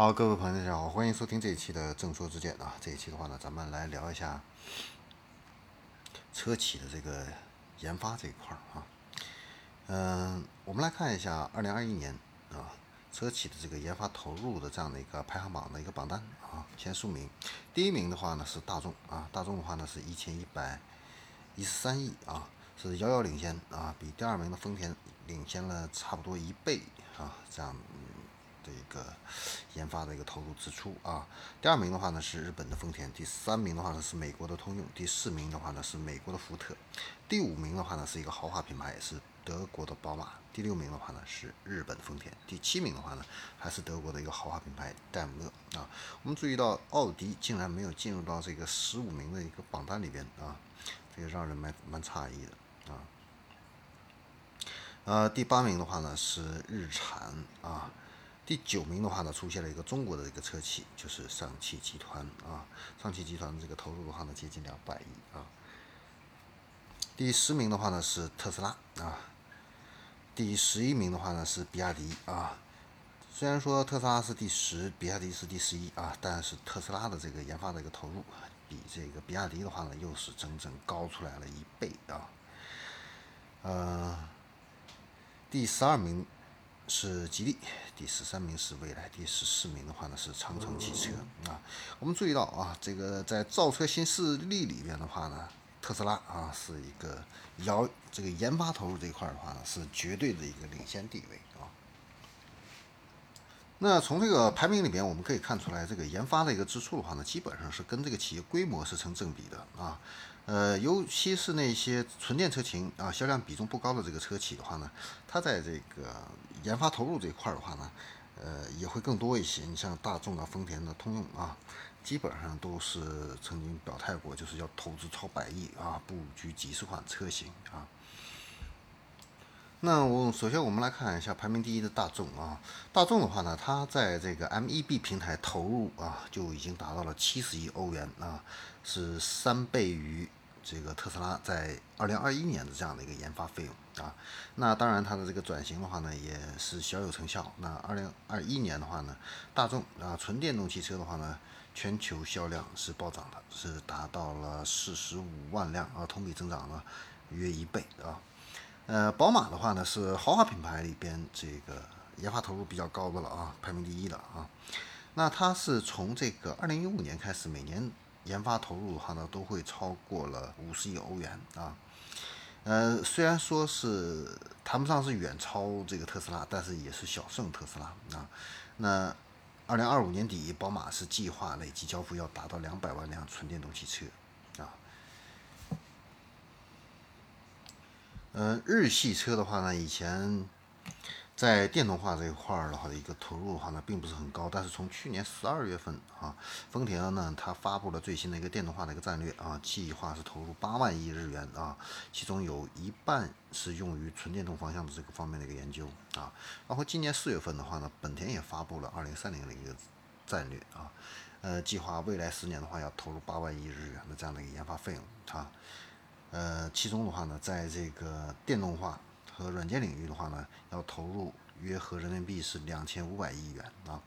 好，各位朋友，大家好，欢迎收听这一期的正说之见啊。这一期的话呢，咱们来聊一下车企的这个研发这一块儿啊。嗯，我们来看一下二零二一年啊，车企的这个研发投入的这样的一个排行榜的一个榜单啊，前数名。第一名的话呢是大众啊，大众的话呢是一千一百一十三亿啊，是遥遥领先啊，比第二名的丰田领先了差不多一倍啊，这样。的一个研发的一个投入支出啊，第二名的话呢是日本的丰田，第三名的话呢是美国的通用，第四名的话呢是美国的福特，第五名的话呢是一个豪华品牌是德国的宝马，第六名的话呢是日本丰田，第七名的话呢还是德国的一个豪华品牌戴姆勒啊。我们注意到奥迪竟然没有进入到这个十五名的一个榜单里边啊，这个让人蛮蛮诧异的啊。呃，第八名的话呢是日产啊。第九名的话呢，出现了一个中国的一个车企，就是上汽集团啊。上汽集团这个投入的话呢，接近两百亿啊。第十名的话呢是特斯拉啊。第十一名的话呢是比亚迪啊。虽然说特斯拉是第十，比亚迪是第十一啊，但是特斯拉的这个研发的一个投入，比这个比亚迪的话呢，又是整整高出来了一倍啊。呃，第十二名。是吉利，第十三名是蔚来，第十四名的话呢是长城汽车啊。我们注意到啊，这个在造车新势力里边的话呢，特斯拉啊是一个遥这个研发投入这一块的话呢是绝对的一个领先地位啊。那从这个排名里边我们可以看出来，这个研发的一个支出的话呢，基本上是跟这个企业规模是成正比的啊。呃，尤其是那些纯电车型啊，销量比重不高的这个车企的话呢，它在这个研发投入这一块的话呢，呃，也会更多一些。你像大众啊、丰田的、通用啊，基本上都是曾经表态过，就是要投资超百亿啊，布局几十款车型啊。那我首先我们来看一下排名第一的大众啊，大众的话呢，它在这个 MEB 平台投入啊，就已经达到了七十亿欧元啊，是三倍于这个特斯拉在二零二一年的这样的一个研发费用啊。那当然它的这个转型的话呢，也是小有成效。那二零二一年的话呢，大众啊纯电动汽车的话呢，全球销量是暴涨的，是达到了四十五万辆啊，同比增长了约一倍啊。呃，宝马的话呢是豪华品牌里边这个研发投入比较高的了啊，排名第一的啊。那它是从这个二零一五年开始，每年研发投入的话呢都会超过了五十亿欧元啊。呃，虽然说是谈不上是远超这个特斯拉，但是也是小胜特斯拉啊。那二零二五年底，宝马是计划累计交付要达到两百万辆纯电动汽车。呃，日系车的话呢，以前在电动化这一块儿的话的一个投入的话呢，并不是很高。但是从去年十二月份啊，丰田呢，它发布了最新的一个电动化的一个战略啊，计划是投入八万亿日元啊，其中有一半是用于纯电动方向的这个方面的一个研究啊。然后今年四月份的话呢，本田也发布了二零三零的一个战略啊，呃，计划未来十年的话要投入八万亿日元的这样的一个研发费用啊。呃，其中的话呢，在这个电动化和软件领域的话呢，要投入约合人民币是两千五百亿元啊。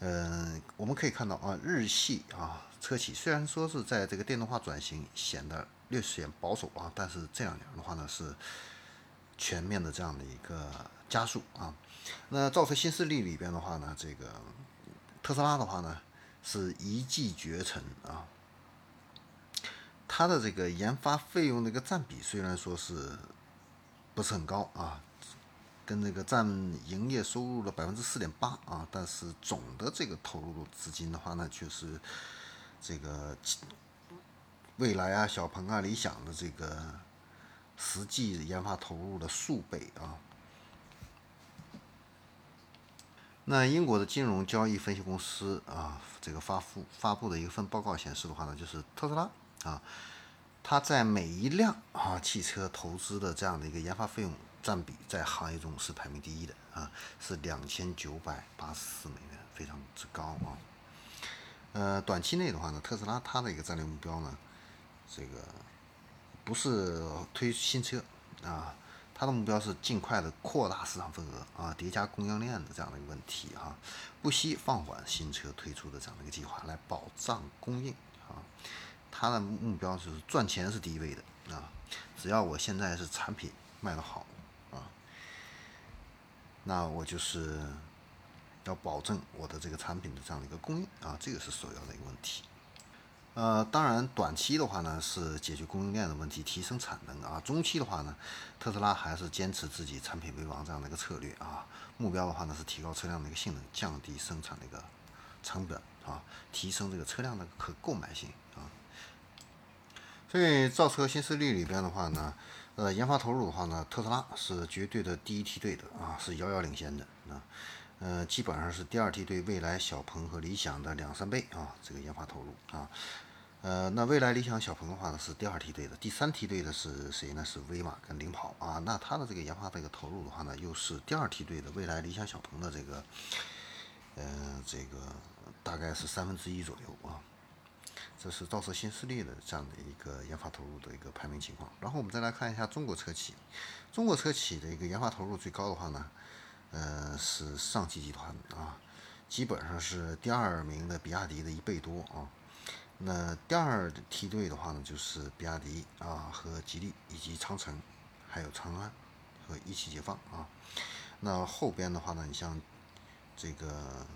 嗯，我们可以看到啊，日系啊车企虽然说是在这个电动化转型显得略显保守啊，但是这两年的话呢是全面的这样的一个加速啊。那造车新势力里边的话呢，这个特斯拉的话呢是一骑绝尘啊。它的这个研发费用的一个占比虽然说是不是很高啊，跟那个占营业收入的百分之四点八啊，但是总的这个投入资金的话呢，就是这个未来啊、小鹏啊、理想的这个实际研发投入的数倍啊。那英国的金融交易分析公司啊，这个发布发布的一份报告显示的话呢，就是特斯拉。啊，它在每一辆啊汽车投资的这样的一个研发费用占比，在行业中是排名第一的啊，是两千九百八十四美元，非常之高啊。呃，短期内的话呢，特斯拉它的一个战略目标呢，这个不是推新车啊，它的目标是尽快的扩大市场份额啊，叠加供应链的这样的一个问题啊，不惜放缓新车推出的这样的一个计划来保障供应啊。他的目标是赚钱是第一位的啊，只要我现在是产品卖得好啊，那我就是要保证我的这个产品的这样的一个供应啊，这个是首要的一个问题。呃，当然，短期的话呢是解决供应链的问题，提升产能啊。中期的话呢，特斯拉还是坚持自己产品为王这样的一个策略啊。目标的话呢是提高车辆的一个性能，降低生产的一个成本啊，提升这个车辆的可购买性。所以造车新势力里边的话呢，呃，研发投入的话呢，特斯拉是绝对的第一梯队的啊，是遥遥领先的啊。呃，基本上是第二梯队未来、小鹏和理想的两三倍啊，这个研发投入啊。呃，那未来、理想、小鹏的话呢是第二梯队的，第三梯队的是谁呢？是威马跟领跑啊。那它的这个研发这个投入的话呢，又是第二梯队的未来、理想、小鹏的这个，呃，这个大概是三分之一左右啊。这是造车新势力的这样的一个研发投入的一个排名情况。然后我们再来看一下中国车企，中国车企的一个研发投入最高的话呢？呃，是上汽集团啊，基本上是第二名的比亚迪的一倍多啊。那第二梯队的话呢，就是比亚迪啊和吉利以及长城，还有长安和一汽解放啊。那后边的话呢，你像这个，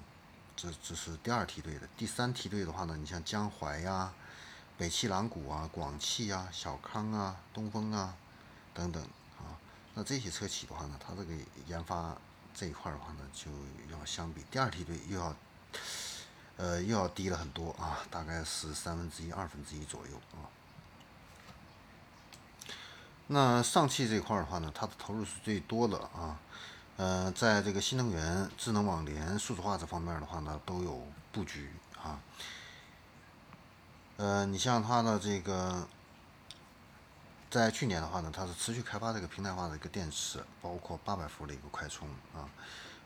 这这是第二梯队的。第三梯队的话呢，你像江淮呀、北汽蓝谷啊、广汽啊、小康啊、东风啊等等啊。那这些车企的话呢，它这个研发。这一块的话呢，就要相比第二梯队又要，呃，又要低了很多啊，大概是三分之一、二分之一左右啊。那上汽这块的话呢，它的投入是最多的啊，呃，在这个新能源、智能网联、数字化这方面的话呢，都有布局啊。呃，你像它的这个。在去年的话呢，它是持续开发这个平台化的一个电池，包括八百伏的一个快充啊，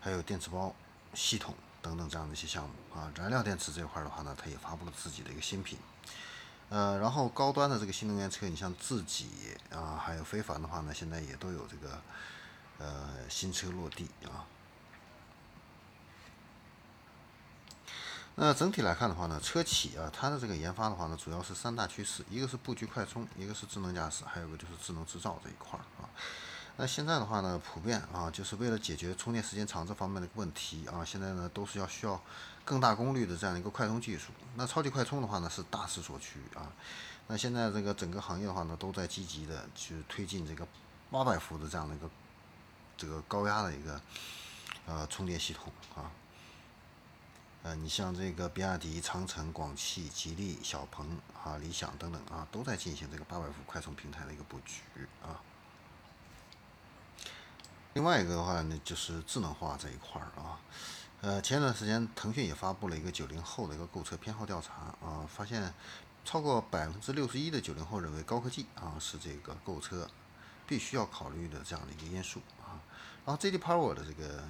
还有电池包系统等等这样的一些项目啊。燃料电池这块的话呢，它也发布了自己的一个新品。呃，然后高端的这个新能源车，你像自己啊，还有非凡的话呢，现在也都有这个呃新车落地啊。那整体来看的话呢，车企啊，它的这个研发的话呢，主要是三大趋势，一个是布局快充，一个是智能驾驶，还有个就是智能制造这一块儿啊。那现在的话呢，普遍啊，就是为了解决充电时间长这方面的问题啊，现在呢都是要需要更大功率的这样一个快充技术。那超级快充的话呢，是大势所趋啊。那现在这个整个行业的话呢，都在积极的去推进这个八百伏的这样的一个这个高压的一个呃充电系统啊。呃，你像这个比亚迪、长城、广汽、吉利、小鹏啊、理想等等啊，都在进行这个八百伏快充平台的一个布局啊。另外一个的话呢，就是智能化这一块儿啊。呃，前一段时间腾讯也发布了一个九零后的一个购车偏好调查啊，发现超过百分之六十一的九零后认为高科技啊是这个购车必须要考虑的这样的一个因素。然后 JD Power 的这个。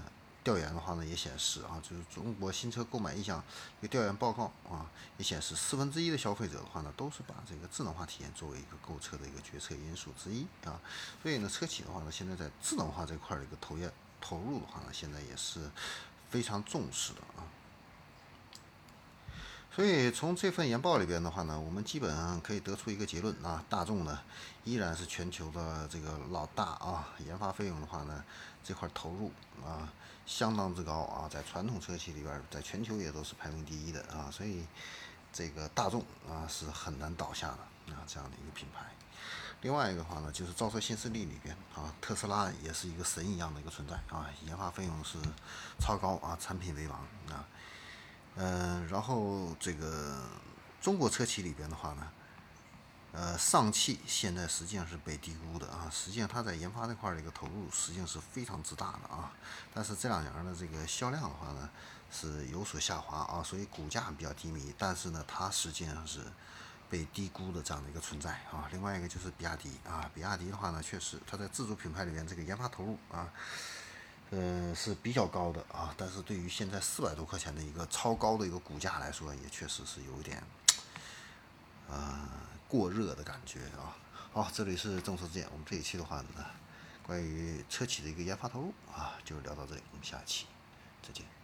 调研的话呢，也显示啊，就是中国新车购买意向一个调研报告啊，也显示四分之一的消费者的话呢，都是把这个智能化体验作为一个购车的一个决策因素之一啊。所以呢，车企的话呢，现在在智能化这块的一个投业投入的话呢，现在也是非常重视的啊。所以从这份研报里边的话呢，我们基本上可以得出一个结论啊，大众呢依然是全球的这个老大啊，研发费用的话呢，这块投入啊。相当之高啊，在传统车企里边，在全球也都是排名第一的啊，所以这个大众啊是很难倒下的啊，这样的一个品牌。另外一个话呢，就是造车新势力里边啊，特斯拉也是一个神一样的一个存在啊，研发费用是超高啊，产品为王啊。嗯，然后这个中国车企里边的话呢。呃，上汽现在实际上是被低估的啊，实际上它在研发这块的一个投入实际上是非常之大的啊，但是这两年的这个销量的话呢是有所下滑啊，所以股价比较低迷，但是呢它实际上是被低估的这样的一个存在啊。另外一个就是比亚迪啊，比亚迪的话呢确实它在自主品牌里面这个研发投入啊，嗯是比较高的啊，但是对于现在四百多块钱的一个超高的一个股价来说，也确实是有一点，啊。过热的感觉啊！好，这里是众说之眼，我们这一期的话呢，关于车企的一个研发投入啊，就聊到这里，我们下期再见。